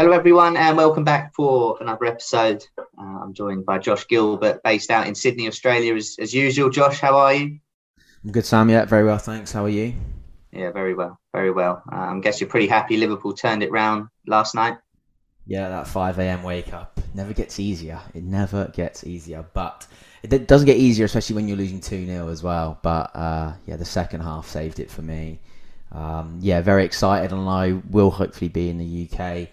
Hello, everyone, and welcome back for another episode. Uh, I'm joined by Josh Gilbert, based out in Sydney, Australia, as, as usual. Josh, how are you? I'm good, Sam. Yeah, very well, thanks. How are you? Yeah, very well, very well. I um, guess you're pretty happy Liverpool turned it round last night. Yeah, that 5 a.m. wake up never gets easier. It never gets easier, but it doesn't get easier, especially when you're losing 2 0 as well. But uh, yeah, the second half saved it for me. Um, yeah, very excited, and I will hopefully be in the UK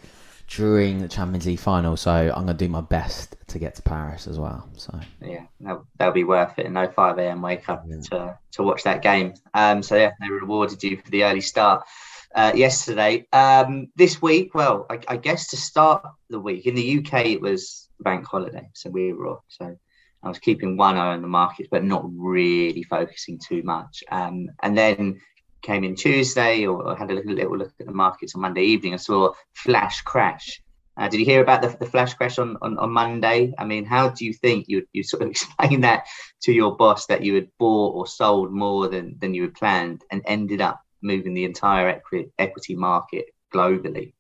during the Champions League final. So I'm going to do my best to get to Paris as well. So yeah, that'll, that'll be worth it. And no 5 a.m. wake up yeah. to to watch that game. Um, so yeah, they rewarded you for the early start. Uh, yesterday. Um, this week, well, I, I, guess to start the week in the UK, it was bank holiday, so we were off. So I was keeping one eye on the markets, but not really focusing too much. Um, and then came in Tuesday or, had a little, look at the markets on Monday evening and saw flash crash. Uh, did you hear about the, the flash crash on, on, on, Monday? I mean, how do you think you you sort of explain that to your boss that you had bought or sold more than, than you had planned and ended up moving the entire equity, equity market globally?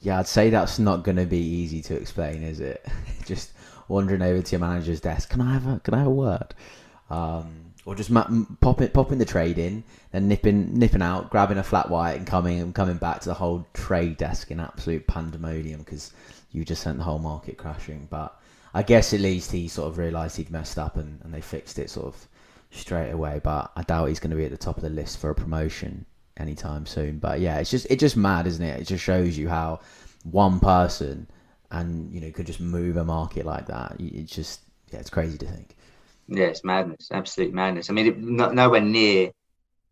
Yeah, I'd say that's not going to be easy to explain, is it? Just wandering over to your manager's desk. Can I have a Can I have a word? Um, or just ma- popping popping the trade in and nipping nipping out, grabbing a flat white and coming and coming back to the whole trade desk in absolute pandemonium because you just sent the whole market crashing. But I guess at least he sort of realised he'd messed up and, and they fixed it sort of straight away. But I doubt he's going to be at the top of the list for a promotion anytime soon. But yeah, it's just it's just mad, isn't it? It just shows you how one person and you know could just move a market like that. It's just yeah, it's crazy to think. Yeah, it's madness, absolute madness. I mean, it, not, nowhere near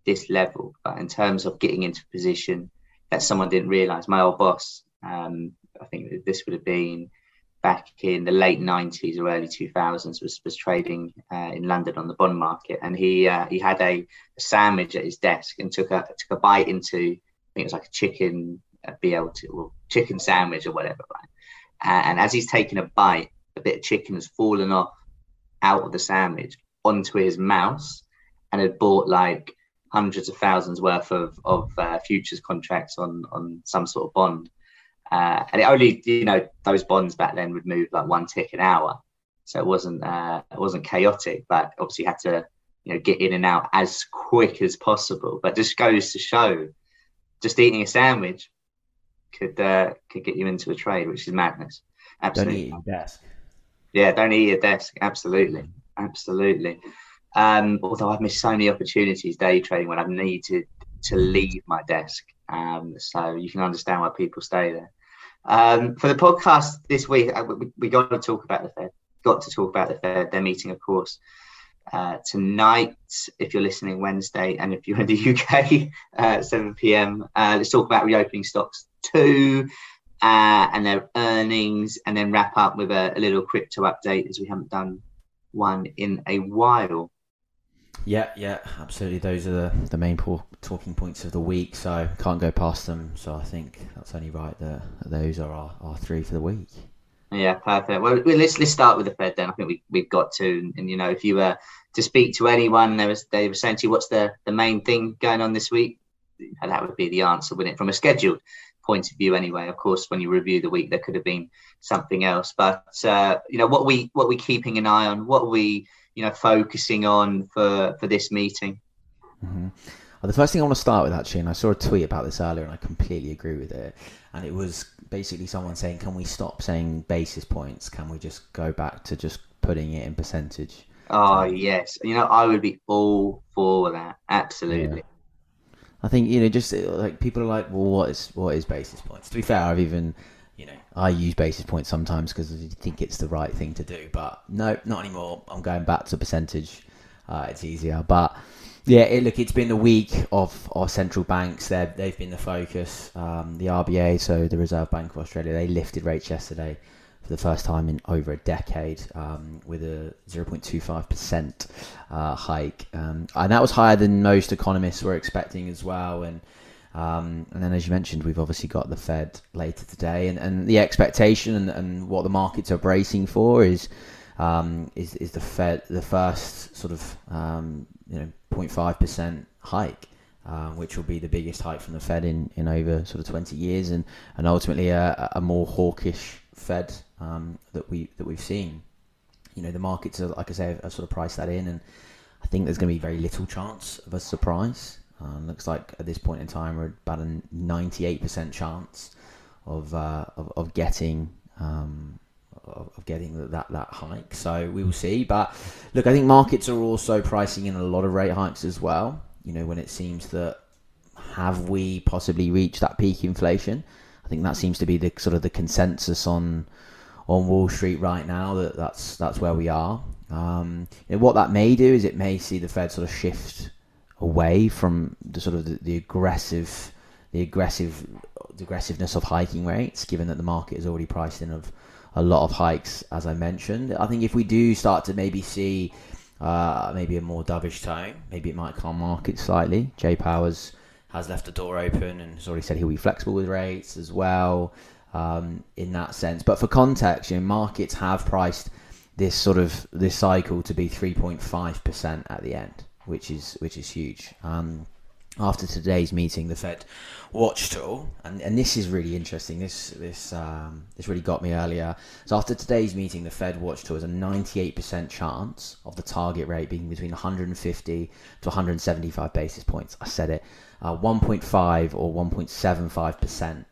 this level, but in terms of getting into a position that someone didn't realize, my old boss, um, I think this would have been back in the late 90s or early 2000s was, was trading uh, in London on the bond market. And he uh, he had a, a, sandwich at his desk and took a took a bite into I think it was like a chicken a BLT or chicken sandwich or whatever right? And as he's taking a bite a bit of chicken has fallen off out of the sandwich onto his mouse and had bought like hundreds of thousands worth of, of uh, futures contracts on on some sort of bond. Uh, and it only, you know, those bonds back then would move like one tick an hour, so it wasn't uh, it wasn't chaotic. But obviously, had to you know get in and out as quick as possible. But just goes to show, just eating a sandwich could uh, could get you into a trade, which is madness. Absolutely. Desk. Yeah, don't eat your desk. Absolutely, absolutely. Um, although I've missed so many opportunities day trading when I've needed to leave my desk. Um, so you can understand why people stay there. Um, for the podcast this week, uh, we, we, got to talk about the Fed. Got to talk about the Fed. Their meeting, of course, uh, tonight. If you're listening Wednesday, and if you're in the UK, uh, 7 p.m. Uh, let's talk about reopening stocks too uh, and their earnings, and then wrap up with a, a, little crypto update as we haven't done one in a while. Yeah, yeah, absolutely. Those are the, the main talking points of the week, so can't go past them. So I think that's only right that those are our, our three for the week. Yeah, perfect. Well, let's let's start with the Fed then. I think we we've got to, and, and you know, if you were to speak to anyone, they was they were saying to you, what's the the main thing going on this week? And that would be the answer, wouldn't it? From a scheduled point of view anyway. Of course, when you review the week, there could have been something else. But uh, you know, what we what we keeping an eye on, what we you know focusing on for for this meeting. Mm-hmm. Well, the first thing I want to start with actually, and I saw a tweet about this earlier, and I completely agree with it. And it was basically someone saying, "Can we stop saying basis points? Can we just go back to just putting it in percentage?" Oh yes, you know I would be all for that. Absolutely. Yeah. I think you know, just uh, like people are like, well, what is what is basis points? To be fair, I've even you know I use basis points sometimes because I think it's the right thing to do. But no, not anymore. I'm going back to percentage. Uh, it's easier. But Yeah, it, look, it's been the week of our central banks. They're, they've been the focus. Um, the RBA, so the Reserve Bank of Australia, they lifted rates yesterday for the first time in over a decade um, with a 0.25% uh, hike. Um, and that was higher than most economists were expecting as well. And um, and then, as you mentioned, we've obviously got the Fed later today, and, and the expectation and, and what the markets are bracing for is um, is is the Fed the first sort of um, you know 0.5 percent hike, uh, which will be the biggest hike from the Fed in, in over sort of 20 years, and and ultimately a, a more hawkish Fed um, that we that we've seen. You know, the markets are like I say, have sort of priced that in, and I think there's going to be very little chance of a surprise. Uh, looks like at this point in time we're about a 98% chance of, uh, of, of getting um, of getting that that hike. So we will see. But look, I think markets are also pricing in a lot of rate hikes as well. You know, when it seems that have we possibly reached that peak inflation? I think that seems to be the sort of the consensus on on Wall Street right now that that's that's where we are. Um, what that may do is it may see the Fed sort of shift away from the sort of the, the aggressive the aggressive the aggressiveness of hiking rates, given that the market is already priced in of a lot of hikes, as I mentioned. I think if we do start to maybe see uh, maybe a more dovish tone, maybe it might calm markets slightly. Jay Powell has left the door open and has already said he'll be flexible with rates as well um, in that sense. But for context, you know, markets have priced this sort of this cycle to be 3.5% at the end which is which is huge. Um, after today's meeting, the Fed watch tool, and, and this is really interesting. This this um, this really got me earlier. So after today's meeting, the Fed watch tool has a 98% chance of the target rate being between 150 to 175 basis points. I said it, uh, 1.5 or 1.75 percent.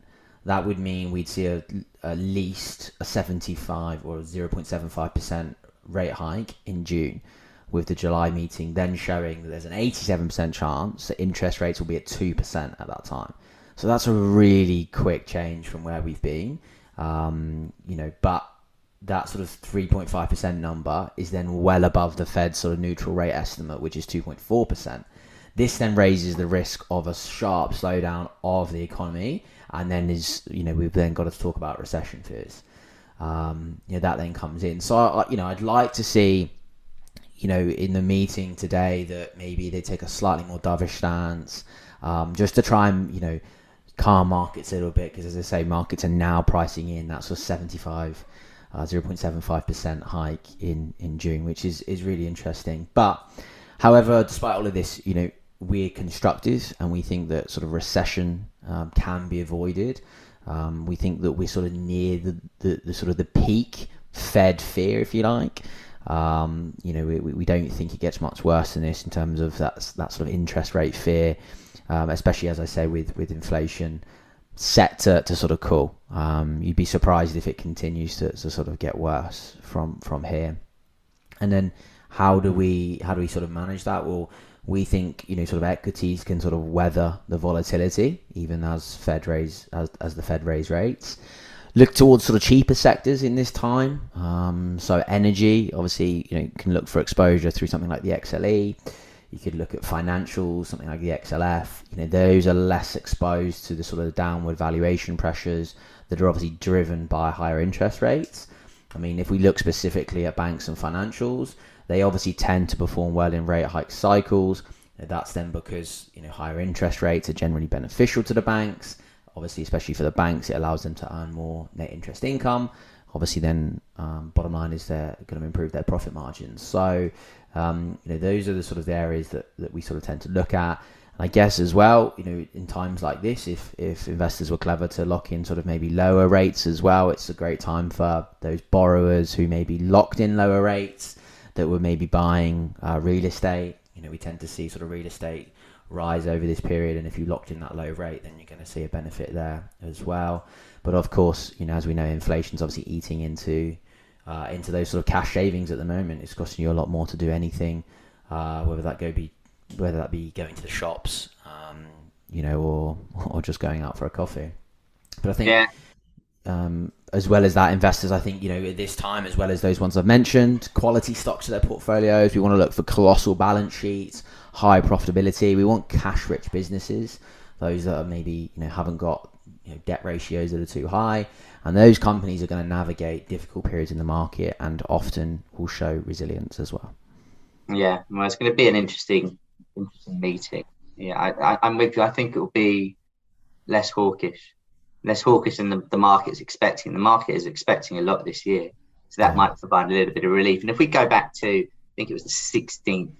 That would mean we'd see at least a 75 or 0.75 percent rate hike in June with the July meeting then showing that there's an 87% chance that interest rates will be at 2% at that time. So that's a really quick change from where we've been. Um, you know, but that sort of 3.5% number is then well above the Fed's sort of neutral rate estimate, which is 2.4%. This then raises the risk of a sharp slowdown of the economy, and then is you know we've then got to talk about recession fears. Um, you know that then comes in. So I, you know I'd like to see you know, in the meeting today that maybe they take a slightly more dovish stance, um, just to try and you know calm markets a little bit because as I say, markets are now pricing in that sort of 75, uh, 0.75% hike in in June, which is is really interesting. But however, despite all of this, you know, we're constructive and we think that sort of recession um, can be avoided. Um, we think that we're sort of near the, the, the sort of the peak Fed fear, if you like. Um, you know, we, we don't think it gets much worse than this in terms of that that sort of interest rate fear, um, especially as I say with with inflation set to, to sort of cool. Um, you'd be surprised if it continues to, to sort of get worse from from here. And then how do we how do we sort of manage that? Well, we think you know sort of equities can sort of weather the volatility even as Fed raise as as the Fed raise rates look towards sort of cheaper sectors in this time. Um, so energy, obviously, you know, can look for exposure through something like the XLE. You could look at financials, something like the XLF. You know, those are less exposed to the sort of downward valuation pressures that are obviously driven by higher interest rates. I mean, if we look specifically at banks and financials, they obviously tend to perform well in rate hike cycles. That's then because you know higher interest rates are generally beneficial to the banks obviously, especially for the banks, it allows them to earn more net interest income. Obviously, then um, bottom line is they're going to improve their profit margins. So, um, you know, those are the sort of the areas that, that we sort of tend to look at. And I guess as well, you know, in times like this, if if investors were clever to lock in sort of maybe lower rates as well, it's a great time for those borrowers who may be locked in lower rates that were maybe buying uh, real estate. You know, we tend to see sort of real estate rise over this period. And if you locked in that low rate, then you're going to see a benefit there as well. But of course, you know, as we know, inflation's obviously eating into uh, into those sort of cash savings at the moment. It's costing you a lot more to do anything, uh, whether that go be whether that be going to the shops, um, you know, or or just going out for a coffee. But I think. Yeah. Um, as well as that, investors, I think, you know, at this time, as well as those ones I've mentioned, quality stocks to their portfolios. We want to look for colossal balance sheets, high profitability. We want cash rich businesses, those that are maybe, you know, haven't got you know, debt ratios that are too high. And those companies are going to navigate difficult periods in the market and often will show resilience as well. Yeah, well, it's going to be an interesting, interesting meeting. Yeah, I, I, I'm with you. I think it will be less hawkish less hawkish than the, the market's expecting. The market is expecting a lot this year. So that might provide a little bit of relief. And if we go back to, I think it was the 16th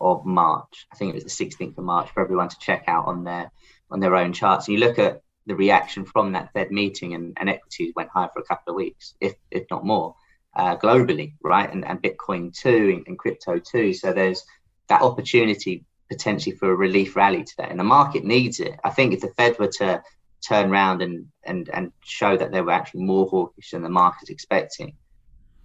of March, I think it was the 16th of March for everyone to check out on their on their own charts. And you look at the reaction from that Fed meeting and, and equities went high for a couple of weeks, if if not more, uh, globally, right? And, and Bitcoin too, and, and crypto too. So there's that opportunity potentially for a relief rally today. And the market needs it. I think if the Fed were to turn around and and and show that they were actually more hawkish than the market's expecting,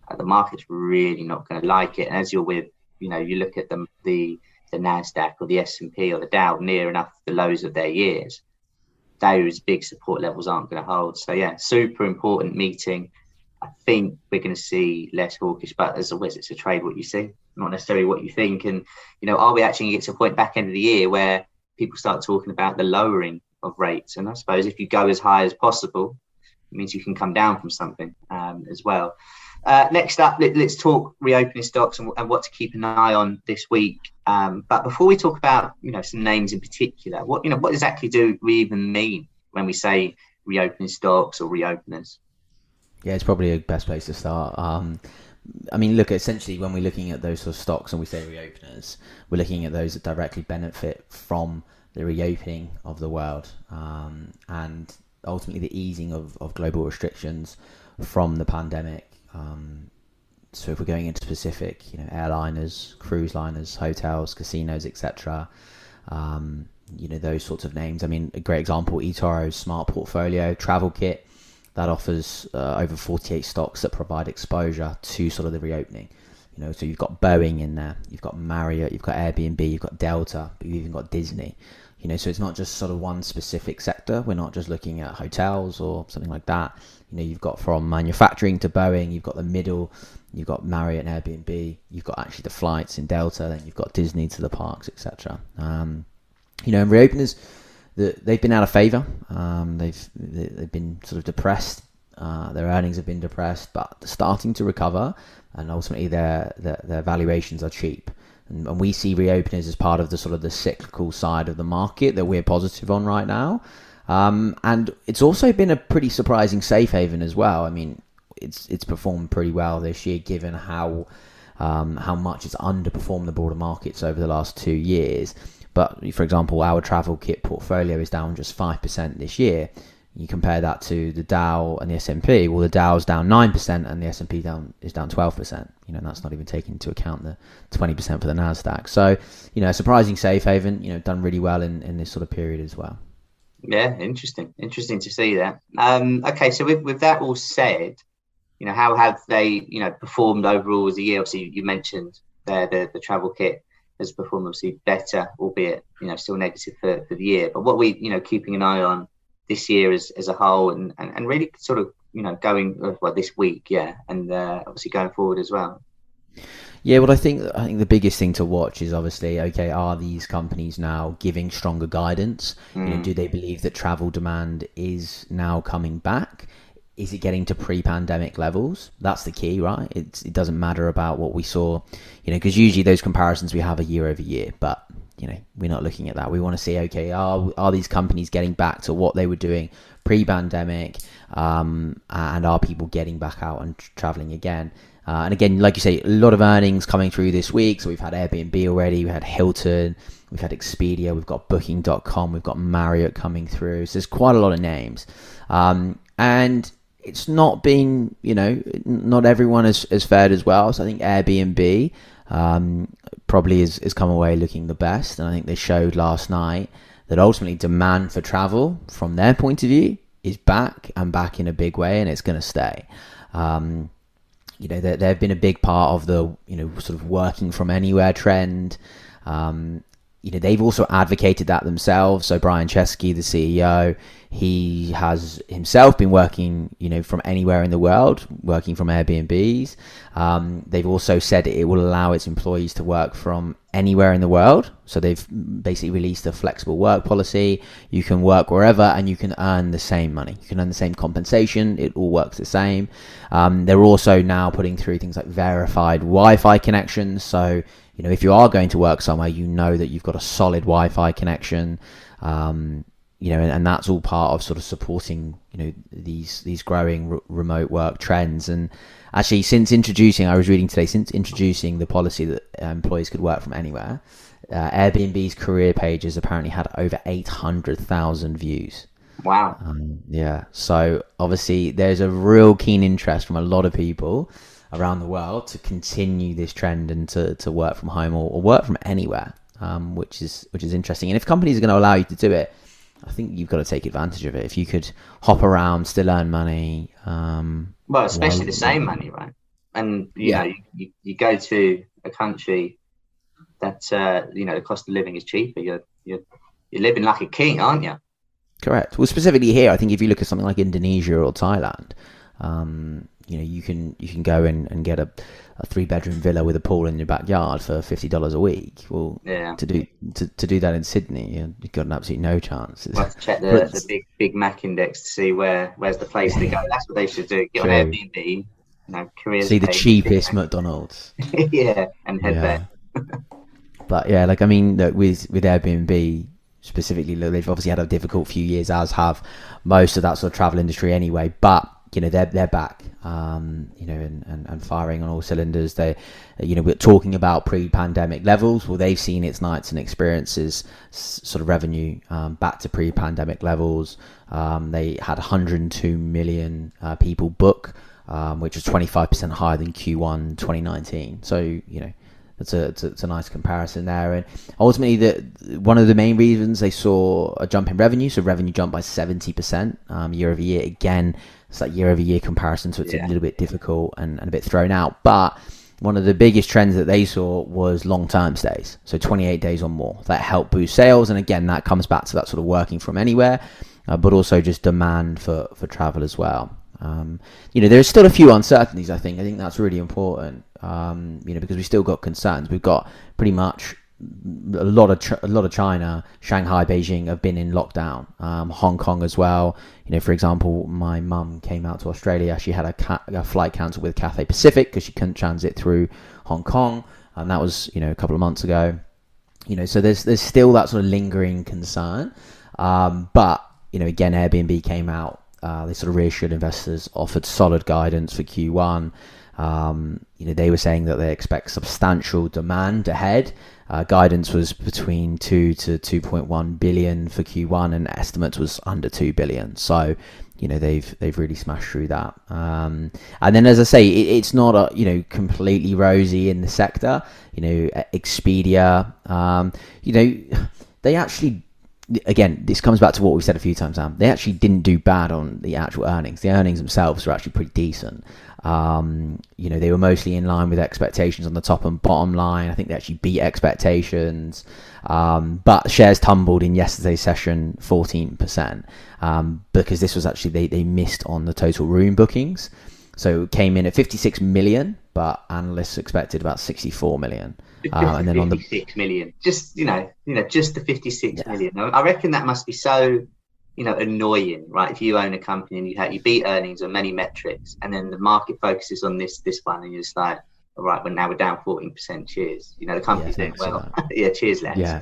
uh, the market's really not going to like it. And as you're with, you know, you look at the the the Nasdaq or the S and P or the Dow near enough the lows of their years, those big support levels aren't going to hold. So yeah, super important meeting. I think we're going to see less hawkish, but as always, it's a trade what you see, not necessarily what you think. And you know, are we actually going to get to a point back end of the year where people start talking about the lowering of rates. And I suppose if you go as high as possible, it means you can come down from something um, as well. Uh, next up, let, us talk reopening stocks and, and, what to keep an eye on this week. Um, but before we talk about you know some names in particular, what you know what exactly do we even mean when we say reopening stocks or reopeners? Yeah, it's probably a best place to start. Um, I mean, look, essentially, when we're looking at those sort of stocks and we say reopeners, we're looking at those that directly benefit from the reopening of the world um, and ultimately the easing of, of global restrictions from the pandemic. Um, so if we're going into specific, you know, airliners, cruise liners, hotels, casinos, etc., um, you know, those sorts of names. I mean, a great example, eToro's smart portfolio travel kit that offers uh, over 48 stocks that provide exposure to sort of the reopening. You know, so you've got Boeing in there, you've got Marriott, you've got Airbnb, you've got Delta, you've even got Disney. You know, so it's not just sort of one specific sector. We're not just looking at hotels or something like that. You know, you've got from manufacturing to Boeing, you've got the middle, you've got Marriott and Airbnb, you've got actually the flights in Delta, then you've got Disney to the parks, etc. Um, you know, and reopeners, the, they've been out of favour. Um, they've they've been sort of depressed. Uh, their earnings have been depressed, but starting to recover, and ultimately their their, their valuations are cheap and, we see reopeners as part of the sort of the cyclical side of the market that we're positive on right now. Um, and it's also been a pretty surprising safe haven as well. I mean, it's it's performed pretty well this year, given how um, how much it's underperformed the broader markets over the last two years. But for example, our travel kit portfolio is down just five percent this year, you compare that to the Dow and the S&P. Well, the Dow's down nine percent and the S&P down is down twelve percent. You know, that's not even taking into account the twenty percent for the Nasdaq. So, you know, surprising safe haven. You know, done really well in, in this sort of period as well. Yeah, interesting. Interesting to see that. Um, okay, so with, with that all said, you know, how have they, you know, performed overall as a year? Obviously, you mentioned there the, the travel kit has performed obviously better, albeit you know still negative for, for the year. But what we, you know, keeping an eye on this year as, as a whole and, and, and really sort of you know going uh, well this week yeah and uh, obviously going forward as well yeah, well, I think I think the biggest thing to watch is obviously okay. Are these companies now giving stronger guidance? Mm. You know, mm. do they believe that travel demand is now coming back? Is it getting to pre-pandemic levels? That's the key, right? It's, it doesn't matter about what we saw, you know, because usually those comparisons we have a year over year, but you know, we're not looking at that. We want to see, okay, are are these companies getting back to what they were doing pre-pandemic, um, and are people getting back out and traveling again? Uh, and again, like you say, a lot of earnings coming through this week. So we've had Airbnb already, we had Hilton, we've had Expedia, we've got Booking.com, we've got Marriott coming through. So there's quite a lot of names, um, and it's not been, you know, not everyone has, has fared as well. So I think Airbnb um, probably has, has come away looking the best. And I think they showed last night that ultimately demand for travel, from their point of view, is back and back in a big way, and it's going to stay. Um, you know, they've been a big part of the you know sort of working from anywhere trend. Um, you know, they've also advocated that themselves. So Brian Chesky, the CEO, he has himself been working, you know, from anywhere in the world, working from Airbnbs. Um, they've also said it will allow its employees to work from anywhere in the world. So they've basically released a flexible work policy. You can work wherever and you can earn the same money. You can earn the same compensation. It all works the same. Um, they're also now putting through things like verified Wi-Fi connections. So you know, if you are going to work somewhere, you know that you've got a solid Wi-Fi connection. Um, you know, and, and, that's all part of sort of supporting, you know, these these growing r- remote work trends. And actually, since introducing, I was reading today, since introducing the policy that uh, employees could work from anywhere, uh, Airbnb's career pages apparently had over eight hundred thousand views. Wow. Um, yeah. So obviously, there's a real keen interest from a lot of people around the world to continue this trend and to, to work from home or, or work from anywhere, um, which is which is interesting. And if companies are going to allow you to do it, I think you've got to take advantage of it. If you could hop around, still earn money. Um, well, especially the same money, right? And you yeah. know, you, you go to a country that uh, you know the cost of living is cheaper. You're you're you're living like a king, aren't you? Correct. Well, specifically here, I think if you look at something like Indonesia or Thailand, um, you know you can you can go in and get a, a three bedroom villa with a pool in your backyard for fifty dollars a week. Well, yeah. to do to, to do that in Sydney, you've got an absolutely no chance. We'll have to check the, the big big Mac index to see where where's the place to go. That's what they should do. Get True. on Airbnb. You know, see the cheapest McDonald's. yeah, and head yeah. there. but yeah, like I mean, look, with with Airbnb specifically, look, they've obviously had a difficult few years, as have most of that sort of travel industry anyway. But you know they're they're back, um, you know, and, and, and firing on all cylinders. They, you know, we're talking about pre-pandemic levels. Well, they've seen its nights and experiences sort of revenue um, back to pre-pandemic levels. Um, they had 102 million uh, people book, um, which was 25% higher than Q1 2019. So you know. It's a, it's a, it's a nice comparison there, and ultimately, the one of the main reasons they saw a jump in revenue, so revenue jumped by seventy percent um, year over year. Again, it's like year over year comparison, so it's yeah. a little bit difficult and, and a bit thrown out. But one of the biggest trends that they saw was long term stays, so 28 days or more. That helped boost sales, and again, that comes back to that sort of working from anywhere, uh, but also just demand for, for travel as well. Um, you know, there's still a few uncertainties. I think. I think that's really important. Um, you know, because we've still got concerns. We've got pretty much a lot of a lot of China, Shanghai, Beijing have been in lockdown. Um, Hong Kong as well. You know, for example, my mum came out to Australia. She had a, ca- a flight cancelled with Cathay Pacific because she couldn't transit through Hong Kong, and that was you know a couple of months ago. You know, so there's there's still that sort of lingering concern. Um, but you know, again, Airbnb came out. Uh, they sort of reassured investors, offered solid guidance for Q1. Um, you know, they were saying that they expect substantial demand ahead. Uh, guidance was between two to two point one billion for Q1, and estimates was under two billion. So, you know, they've they've really smashed through that. Um, and then, as I say, it, it's not a, you know completely rosy in the sector. You know, Expedia, um, you know, they actually again, this comes back to what we've said a few times now. They actually didn't do bad on the actual earnings. The earnings themselves were actually pretty decent. Um, you know, they were mostly in line with expectations on the top and bottom line. I think they actually beat expectations. Um, but shares tumbled in yesterday's session 14% um, because this was actually, they, they missed on the total room bookings. So it came in at 56 million, but analysts expected about 64 million. Uh, and then on the six million, just you know, you know, just the fifty-six yeah. million. I reckon that must be so you know annoying right? If you own a company and you have you beat earnings on many metrics and then the market focuses on this this one and you're just like all right well now we're down 14% cheers. You know the company's yeah, doing well. yeah cheers lads. Yeah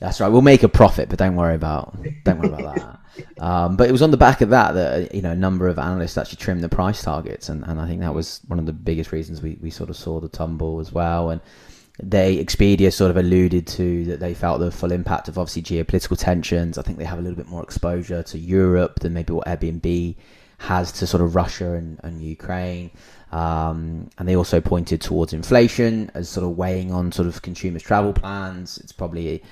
that's right. We'll make a profit but don't worry about don't worry about that. Um, but it was on the back of that that you know a number of analysts actually trimmed the price targets and, and I think that was one of the biggest reasons we, we sort of saw the tumble as well. And they Expedia sort of alluded to that they felt the full impact of obviously geopolitical tensions. I think they have a little bit more exposure to Europe than maybe what Airbnb has to sort of Russia and, and Ukraine. Um, and they also pointed towards inflation as sort of weighing on sort of consumers' travel plans. It's probably,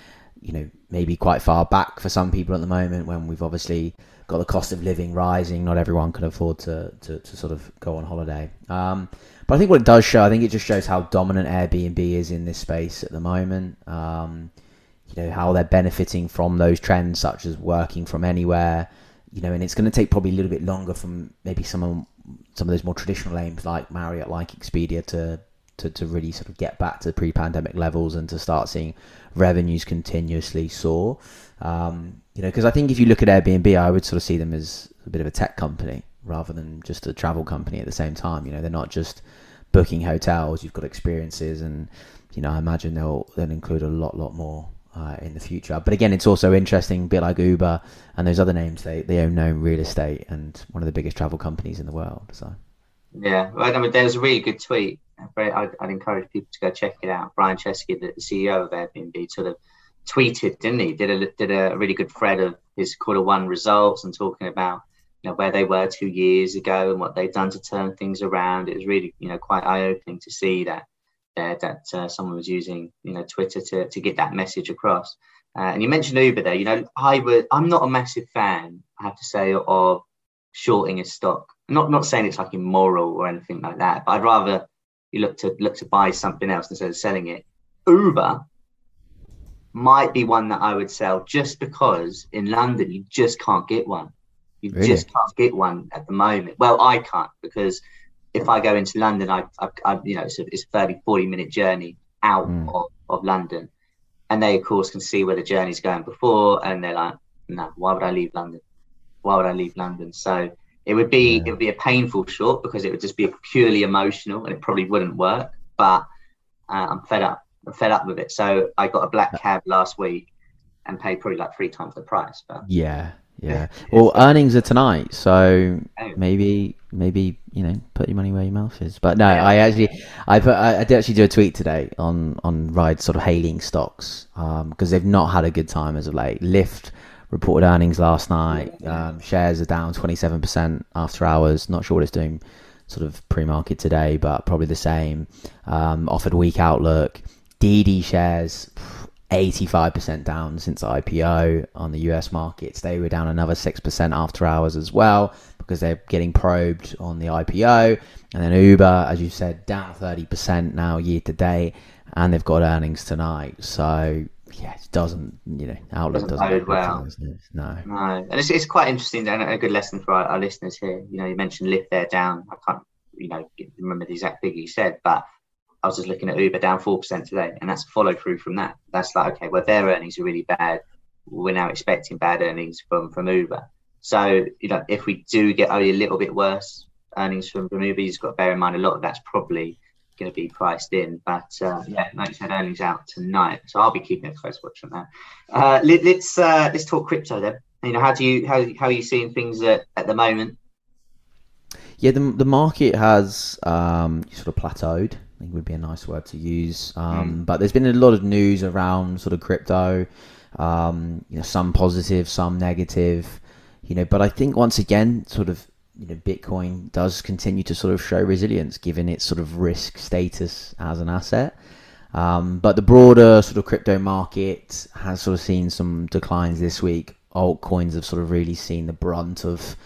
you know, maybe quite far back for some people at the moment when we've obviously got the cost of living rising. Not everyone can afford to, to, to sort of go on holiday. Um, but I think what it does show, I think it just shows how dominant Airbnb is in this space at the moment. Um, you know how they're benefiting from those trends, such as working from anywhere. You know, and it's going to take probably a little bit longer from maybe some of some of those more traditional names like Marriott, like Expedia, to to, to really sort of get back to pre-pandemic levels and to start seeing revenues continuously soar. Um, you know, because I think if you look at Airbnb, I would sort of see them as a bit of a tech company rather than just a travel company at the same time. You know, they're not just booking hotels; you've got experiences, and you know, I imagine they'll they'll include a lot, lot more uh, in the future. But again, it's also interesting, a bit like Uber and those other names. They they own known real estate and one of the biggest travel companies in the world. So yeah, well, I mean, there was a really good tweet. I'd, I'd, encourage people to go check it out. Brian Chesky, the CEO of Airbnb, sort of tweeted, didn't he? Did a did a really good thread of his quarter one results and talking about you know where they were two years ago and what they've done to turn things around. It was really you know quite eye opening to see that there that uh, someone was using you know Twitter to to get that message across. Uh, and you mentioned Uber there. You know, I would I'm not a massive fan, I have to say, of shorting a stock. not not saying it's like immoral or anything like that, but I'd rather you look to look to buy something else instead of selling it. Uber might be one that I would sell just because in London you just can't get one. You really? just can't get one at the moment. Well, I can't because if I go into London, I, I, I you know, it's a, it's a 30, 40 minute journey out mm. of, of London. And they, of course, can see where the journey's going before. And they're like, no, why would I leave London? Why would I leave London? So it would be, yeah. it would be a painful short because it would just be purely emotional and it probably wouldn't work. But uh, I'm fed up. I'm fed up with it. So I got a black cab last week and paid probably like three times the price. But yeah, yeah. Well, earnings are tonight, so maybe maybe you know put your money where your mouth is. But no, I actually I put I, I did actually do a tweet today on on ride sort of hailing stocks because um, they've not had a good time as of late. Lyft reported earnings last night. Um, shares are down twenty seven percent after hours. Not sure what it's doing sort of pre market today, but probably the same. Um, offered weak outlook. DiDi shares 85% down since IPO on the US markets. They were down another 6% after hours as well because they're getting probed on the IPO. And then Uber, as you said, down 30% now year to date. And they've got earnings tonight. So, yeah, it doesn't, you know, Outlook doesn't, doesn't well. No. No. And it's, it's quite interesting and a good lesson for our, our listeners here. You know, you mentioned Lyft there down. I can't, you know, remember the exact figure you said, but I was just looking at Uber down 4% today, and that's a follow through from that. That's like, okay, well, their earnings are really bad. We're now expecting bad earnings from, from Uber. So, you know, if we do get only a little bit worse earnings from, from Uber, you've got to bear in mind a lot of that's probably going to be priced in. But uh, yeah, like you said, earnings out tonight, so I'll be keeping a close watch on that. Uh, let, us let's, uh, let's talk crypto then. You know, how do you how how are you seeing things at, at the moment? Yeah, the the market has um, sort of plateaued. I think would be a nice word to use. Um, mm. But there's been a lot of news around sort of crypto. Um, you know, some positive, some negative. You know, but I think once again, sort of, you know, Bitcoin does continue to sort of show resilience given its sort of risk status as an asset. Um, but the broader sort of crypto market has sort of seen some declines this week. Altcoins have sort of really seen the brunt of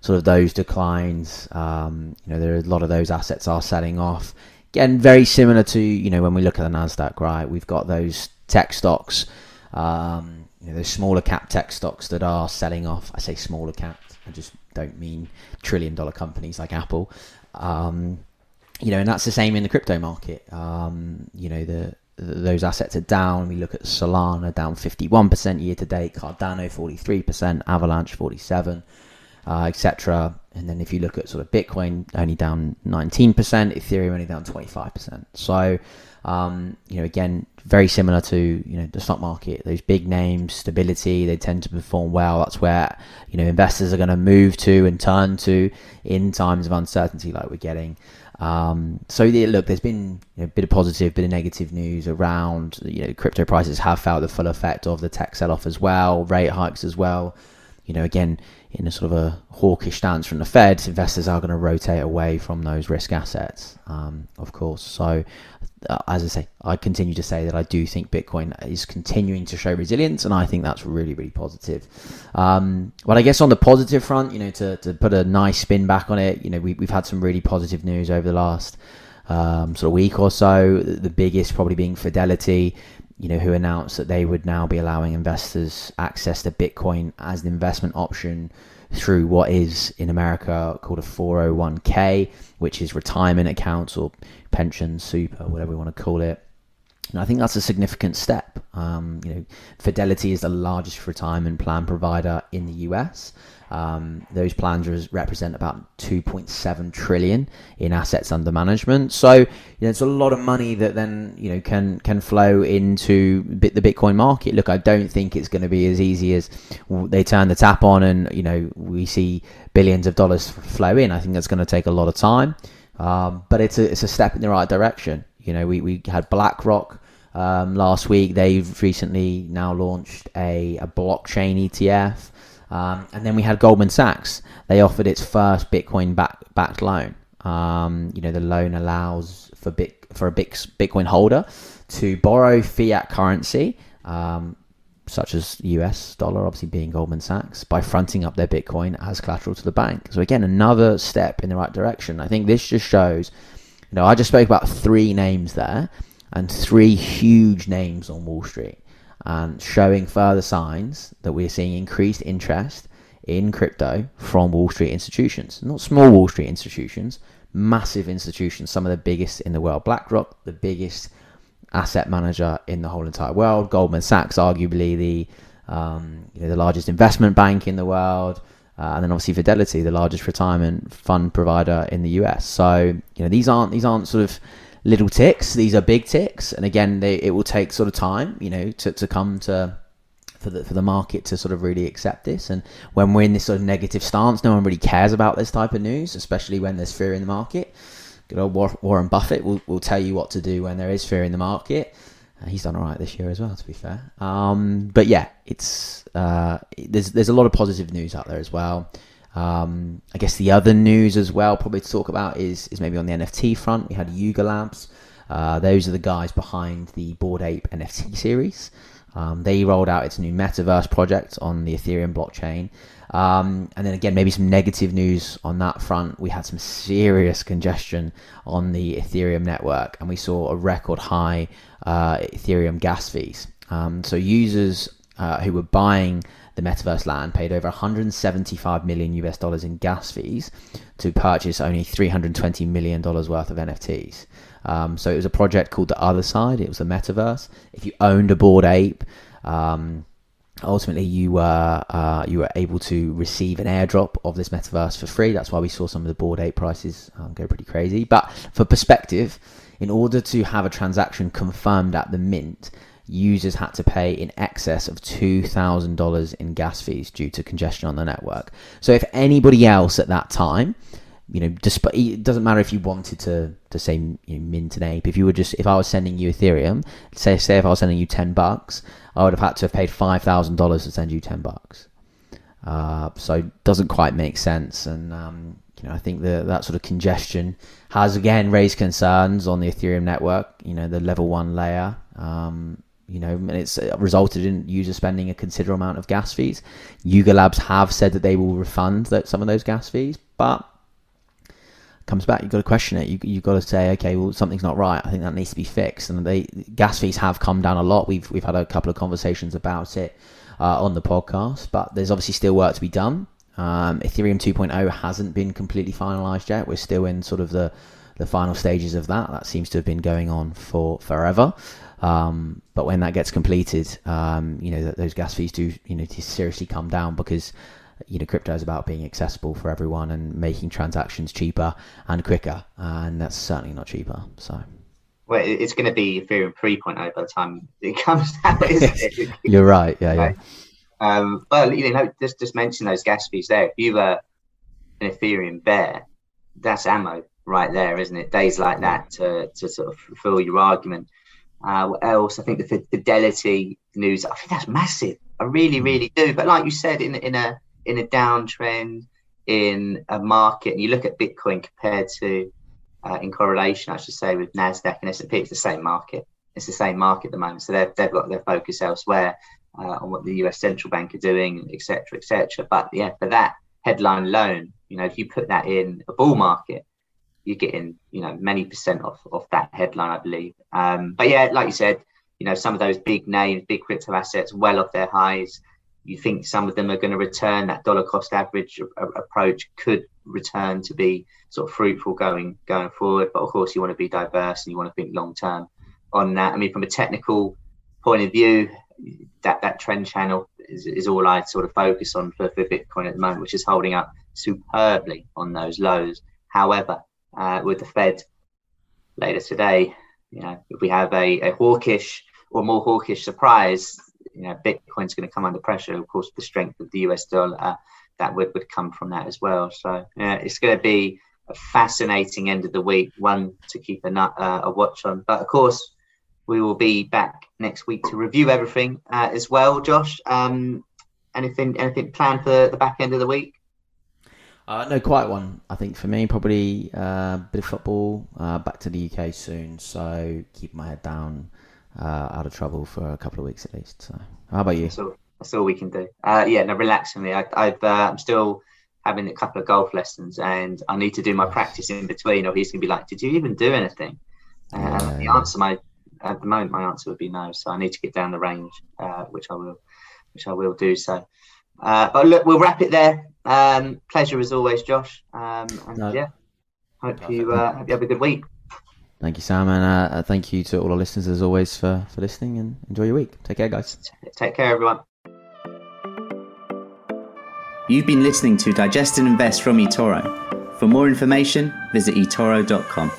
sort of those declines. Um, you know, there are a lot of those assets are selling off again, very similar to you know when we look at the Nasdaq, right? We've got those tech stocks, um, you know, those smaller cap tech stocks that are selling off. I say smaller cap. I just don't mean trillion dollar companies like Apple. Um, you know, and that's the same in the crypto market. Um, you know, the, the, those assets are down. We look at Solana down 51% year to date, Cardano 43%, Avalanche 47 uh, etc. And then if you look at sort of Bitcoin, only down 19%, Ethereum only down 25%. So, um, you know, again, very similar to you know the stock market. Those big names, stability, they tend to perform well. That's where you know investors are going to move to and turn to in times of uncertainty, like we're getting. Um, so look, there's been you know, a bit of positive, bit of negative news around. You know, crypto prices have felt the full effect of the tech sell-off as well, rate hikes as well. You know, again, in a sort of a hawkish stance from the Fed, investors are going to rotate away from those risk assets, um, of course. So, uh, as I say, I continue to say that I do think Bitcoin is continuing to show resilience, and I think that's really, really positive. Um, but I guess on the positive front, you know, to, to put a nice spin back on it, you know, we, we've had some really positive news over the last um, sort of week or so. The biggest probably being Fidelity you know, who announced that they would now be allowing investors access to Bitcoin as an investment option through what is in America called a 401k, which is retirement accounts or pension, super, whatever we want to call it. And I think that's a significant step. Um, you know, Fidelity is the largest retirement plan provider in the US. Um, those plans represent about 2.7 trillion in assets under management. So you know, it's a lot of money that then you know can can flow into the Bitcoin market. Look, I don't think it's going to be as easy as they turn the tap on and you know we see billions of dollars flow in. I think that's going to take a lot of time, um, but it's a it's a step in the right direction. You know, we we had BlackRock. Um, last week, they've recently now launched a, a blockchain ETF. Um, and then we had Goldman Sachs. They offered its first Bitcoin back, backed loan. Um, you know, the loan allows for bit, for a Bitcoin holder to borrow fiat currency, um, such as US dollar, obviously being Goldman Sachs, by fronting up their Bitcoin as collateral to the bank. So again, another step in the right direction. I think this just shows, you know, I just spoke about three names there and three huge names on Wall Street and showing further signs that we're seeing increased interest in crypto from Wall Street institutions. Not small Wall Street institutions, massive institutions, some of the biggest in the world. BlackRock, the biggest asset manager in the whole entire world. Goldman Sachs, arguably the um, you know, the largest investment bank in the world. Uh, and then obviously Fidelity, the largest retirement fund provider in the US. So you know these aren't these aren't sort of little ticks. These are big ticks, and again, they, it will take sort of time, you know, to, to come to for the for the market to sort of really accept this. And when we're in this sort of negative stance, no one really cares about this type of news, especially when there's fear in the market. Good old Warren Buffett will, will tell you what to do when there is fear in the market. Uh, he's done all right this year as well, to be fair. Um, but yeah, it's uh, there's there's a lot of positive news out there as well. Um, I guess the other news as well, probably to talk about, is is maybe on the NFT front. We had Yuga Labs. Uh, those are the guys behind the Bored Ape NFT series. Um, they rolled out its new metaverse project on the Ethereum blockchain. Um, and then again, maybe some negative news on that front. We had some serious congestion on the Ethereum network, and we saw a record high uh, Ethereum gas fees. Um, so users uh, who were buying the metaverse land paid over 175 million US dollars in gas fees to purchase only 320 million dollars worth of NFTs. Um, so it was a project called The Other Side. It was a metaverse. If you owned a Bored Ape, um, ultimately you were uh, you were able to receive an airdrop of this metaverse for free. That's why we saw some of the Bored Ape prices um, go pretty crazy. But for perspective, in order to have a transaction confirmed at the mint, users had to pay in excess of $2,000 in gas fees due to congestion on the network. So if anybody else at that time, you know, despite it doesn't matter if you wanted to to say you know, mint an ape. If you were just if I was sending you Ethereum, say say if I was sending you ten bucks, I would have had to have paid five thousand dollars to send you ten bucks. Uh, so it doesn't quite make sense, and um, you know I think the, that sort of congestion has again raised concerns on the Ethereum network. You know the level one layer. Um, you know, and it's uh, resulted in users spending a considerable amount of gas fees. Yuga Labs have said that they will refund that, some of those gas fees, but comes back, you've got to question it. You, you've got to say, okay, well, something's not right. I think that needs to be fixed. And they gas fees have come down a lot. We've we've had a couple of conversations about it uh, on the podcast, but there's obviously still work to be done. Um, Ethereum 2.0 hasn't been completely finalized yet. We're still in sort of the the final stages of that. That seems to have been going on for forever. Um, but when that gets completed, um, you know, those gas fees do, you know, to seriously come down because, you know, crypto is about being accessible for everyone and making transactions cheaper and quicker. And that's certainly not cheaper. So. Well, it's going to be Ethereum 3.0 by the time it comes out, isn't it? You're right. Yeah, right. yeah. Um, but you know, just just mention those gas fees there. If you were an Ethereum bear, that's ammo right there, isn't it? Days like that to to sort of fulfill your argument. Uh, what else? I think the fidelity news. I think that's massive. I really, hmm. really do. But like you said, in in a in a downtrend, in a market, and you look at Bitcoin compared to uh, in correlation, I should say, with Nasdaq and S and P, it's the same market. It's the same market at the moment. So they've they've got their focus elsewhere uh, on what the U.S. central bank are doing, etc., etc. But yeah, for that headline alone, you know, if you put that in a bull market, you're getting you know many percent off off that headline, I believe. Um, but yeah, like you said, you know, some of those big names, big crypto assets, well off their highs. You think some of them are going to return that dollar cost average approach could return to be sort of fruitful going going forward. But of course, you want to be diverse and you want to think long term on that. I mean, from a technical point of view, that that trend channel is, is all I sort of focus on for, for Bitcoin at the moment, which is holding up superbly on those lows. However, uh, with the Fed later today, you know, if we have a, a hawkish or more hawkish surprise, you know, Bitcoin's going to come under pressure. Of course, the strength of the US dollar uh, that would, would come from that as well. So yeah, it's going to be a fascinating end of the week, one to keep a, uh, a watch on. But of course, we will be back next week to review everything uh, as well. Josh, um, anything anything planned for the back end of the week? Uh, no, quite one. I think for me, probably a uh, bit of football. Uh, back to the UK soon, so keep my head down, uh, out of trouble for a couple of weeks at least. So, how about you? That's all, that's all we can do. Uh, yeah, no, relax for me. I, I've, uh, I'm still having a couple of golf lessons, and I need to do my practice in between, or he's gonna be like, "Did you even do anything?" Yeah, the answer, my at the moment, my answer would be no. So I need to get down the range, which I will, which I will do. So. Uh, but look, we'll wrap it there. Um, pleasure as always, Josh. Um, and no. yeah, hope Perfect. you uh, hope you have a good week. Thank you, Sam, and uh, uh, thank you to all our listeners as always for for listening. And enjoy your week. Take care, guys. Take care, everyone. You've been listening to Digest and Invest from eToro. For more information, visit eToro.com.